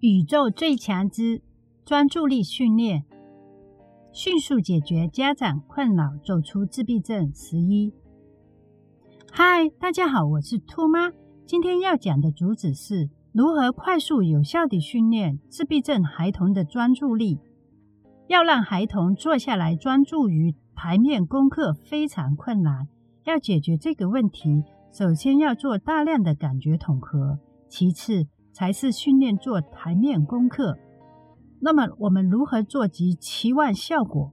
宇宙最强之专注力训练，迅速解决家长困扰，走出自闭症。十一，嗨，大家好，我是兔妈。今天要讲的主旨是如何快速有效地训练自闭症孩童的专注力。要让孩童坐下来专注于台面功课非常困难。要解决这个问题，首先要做大量的感觉统合，其次。才是训练做台面功课。那么我们如何做及期望效果？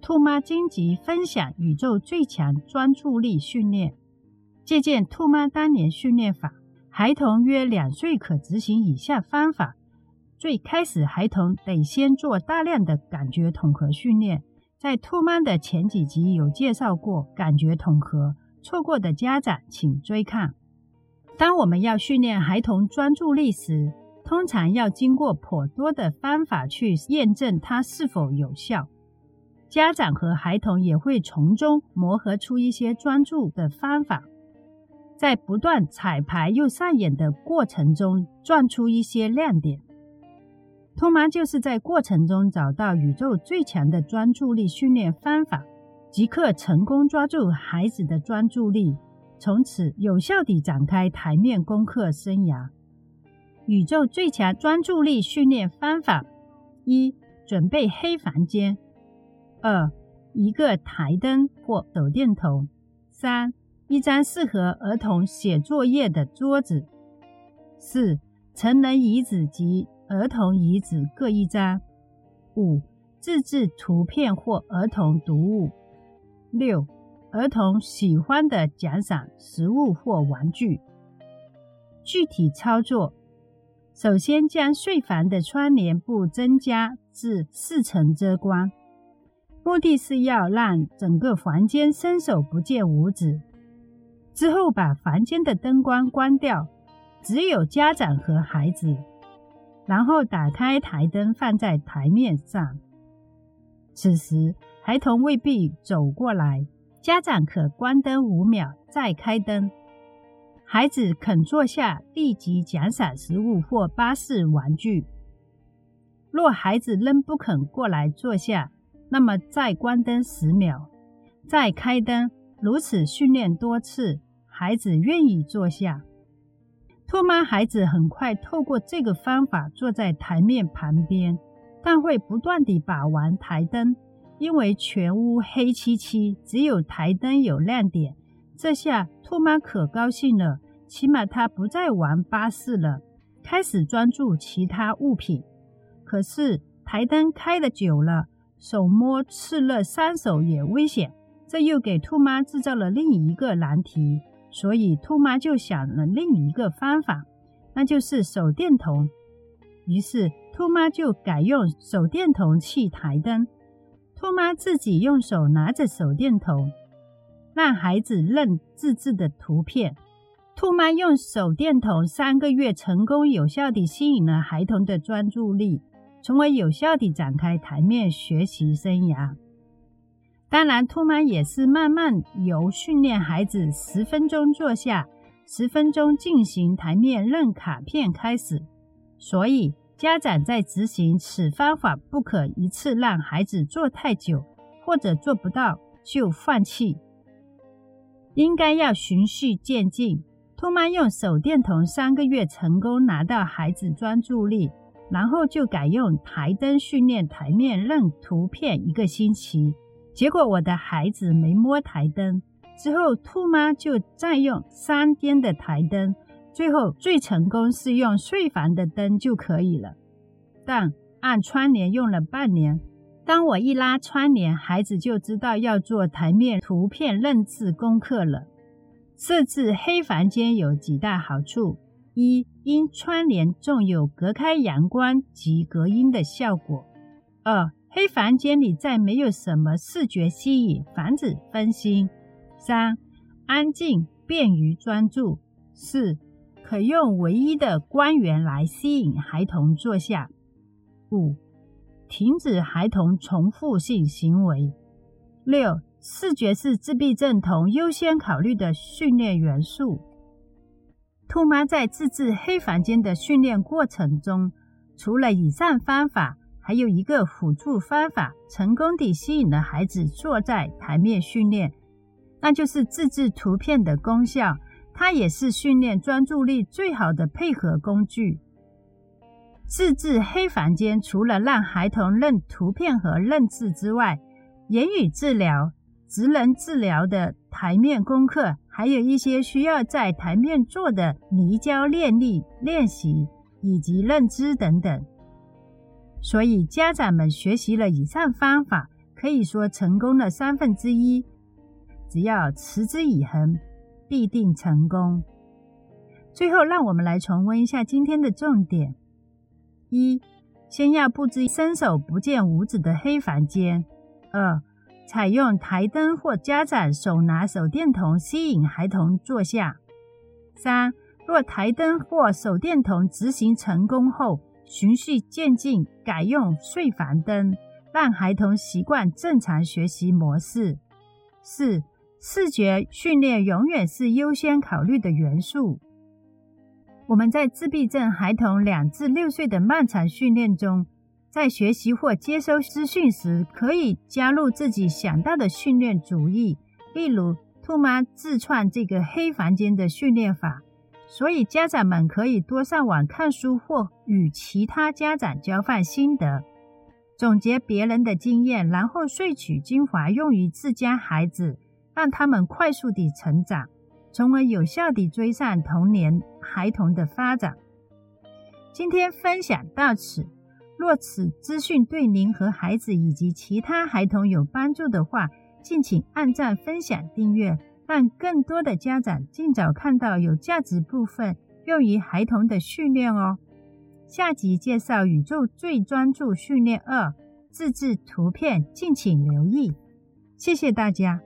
兔妈今集分享宇宙最强专注力训练。借鉴兔妈当年训练法，孩童约两岁可执行以下方法。最开始，孩童得先做大量的感觉统合训练。在兔妈的前几集有介绍过感觉统合，错过的家长请追看。当我们要训练孩童专注力时，通常要经过颇多的方法去验证它是否有效。家长和孩童也会从中磨合出一些专注的方法，在不断彩排又上演的过程中，赚出一些亮点。托马就是在过程中找到宇宙最强的专注力训练方法，即刻成功抓住孩子的专注力。从此有效地展开台面功课生涯。宇宙最强专注力训练方法：一、准备黑房间；二、一个台灯或手电筒；三、一张适合儿童写作业的桌子；四、成人椅子及儿童椅子各一张；五、自制图片或儿童读物；六。儿童喜欢的奖赏食物或玩具。具体操作：首先将睡房的窗帘布增加至四层遮光，目的是要让整个房间伸手不见五指。之后把房间的灯光关掉，只有家长和孩子。然后打开台灯放在台面上。此时孩童未必走过来。家长可关灯五秒再开灯，孩子肯坐下立即奖赏食物或巴士玩具。若孩子仍不肯过来坐下，那么再关灯十秒，再开灯，如此训练多次，孩子愿意坐下。托妈孩子很快透过这个方法坐在台面旁边，但会不断地把玩台灯。因为全屋黑漆漆，只有台灯有亮点。这下兔妈可高兴了，起码她不再玩巴士了，开始专注其他物品。可是台灯开的久了，手摸炽热伤手也危险，这又给兔妈制造了另一个难题。所以兔妈就想了另一个方法，那就是手电筒。于是兔妈就改用手电筒器台灯。兔妈自己用手拿着手电筒，让孩子认自制的图片。兔妈用手电筒三个月，成功有效地吸引了孩童的专注力，从而有效地展开台面学习生涯。当然，兔妈也是慢慢由训练孩子十分钟坐下，十分钟进行台面认卡片开始，所以。家长在执行此方法，不可一次让孩子做太久，或者做不到就放弃，应该要循序渐进。兔妈用手电筒三个月成功拿到孩子专注力，然后就改用台灯训练台面认图片一个星期，结果我的孩子没摸台灯。之后兔妈就再用三天的台灯。最后最成功是用睡房的灯就可以了，但按窗帘用了半年。当我一拉窗帘，孩子就知道要做台面图片认字功课了。设置黑房间有几大好处：一，因窗帘重有隔开阳光及隔音的效果；二，黑房间里再没有什么视觉吸引，防止分心；三，安静便于专注；四。可用唯一的光源来吸引孩童坐下。五、停止孩童重复性行为。六、视觉是自闭症童优先考虑的训练元素。兔妈在自制黑房间的训练过程中，除了以上方法，还有一个辅助方法，成功地吸引了孩子坐在台面训练，那就是自制图片的功效。它也是训练专注力最好的配合工具。自制黑房间除了让孩童认图片和认字之外，言语治疗、职能治疗的台面功课，还有一些需要在台面做的泥胶练力练习以及认知等等。所以家长们学习了以上方法，可以说成功了三分之一。只要持之以恒，必定成功。最后，让我们来重温一下今天的重点。一，先要布置伸手不见五指的黑房间。二，采用台灯或家长手拿手电筒吸引孩童坐下。三，若台灯或手电筒执行成功后，循序渐进改用睡房灯，让孩童习惯正常学习模式。四，视觉训练永远是优先考虑的元素。我们在自闭症孩童两至六岁的漫长训练中，在学习或接收资讯时，可以加入自己想到的训练主意，例如兔妈自创这个黑房间的训练法。所以家长们可以多上网看书，或与其他家长交换心得，总结别人的经验，然后萃取精华用于自家孩子，让他们快速地成长。从而有效地追上童年孩童的发展。今天分享到此。若此资讯对您和孩子以及其他孩童有帮助的话，敬请按赞、分享、订阅，让更多的家长尽早看到有价值部分用于孩童的训练哦。下集介绍宇宙最专注训练二自制图片，敬请留意。谢谢大家。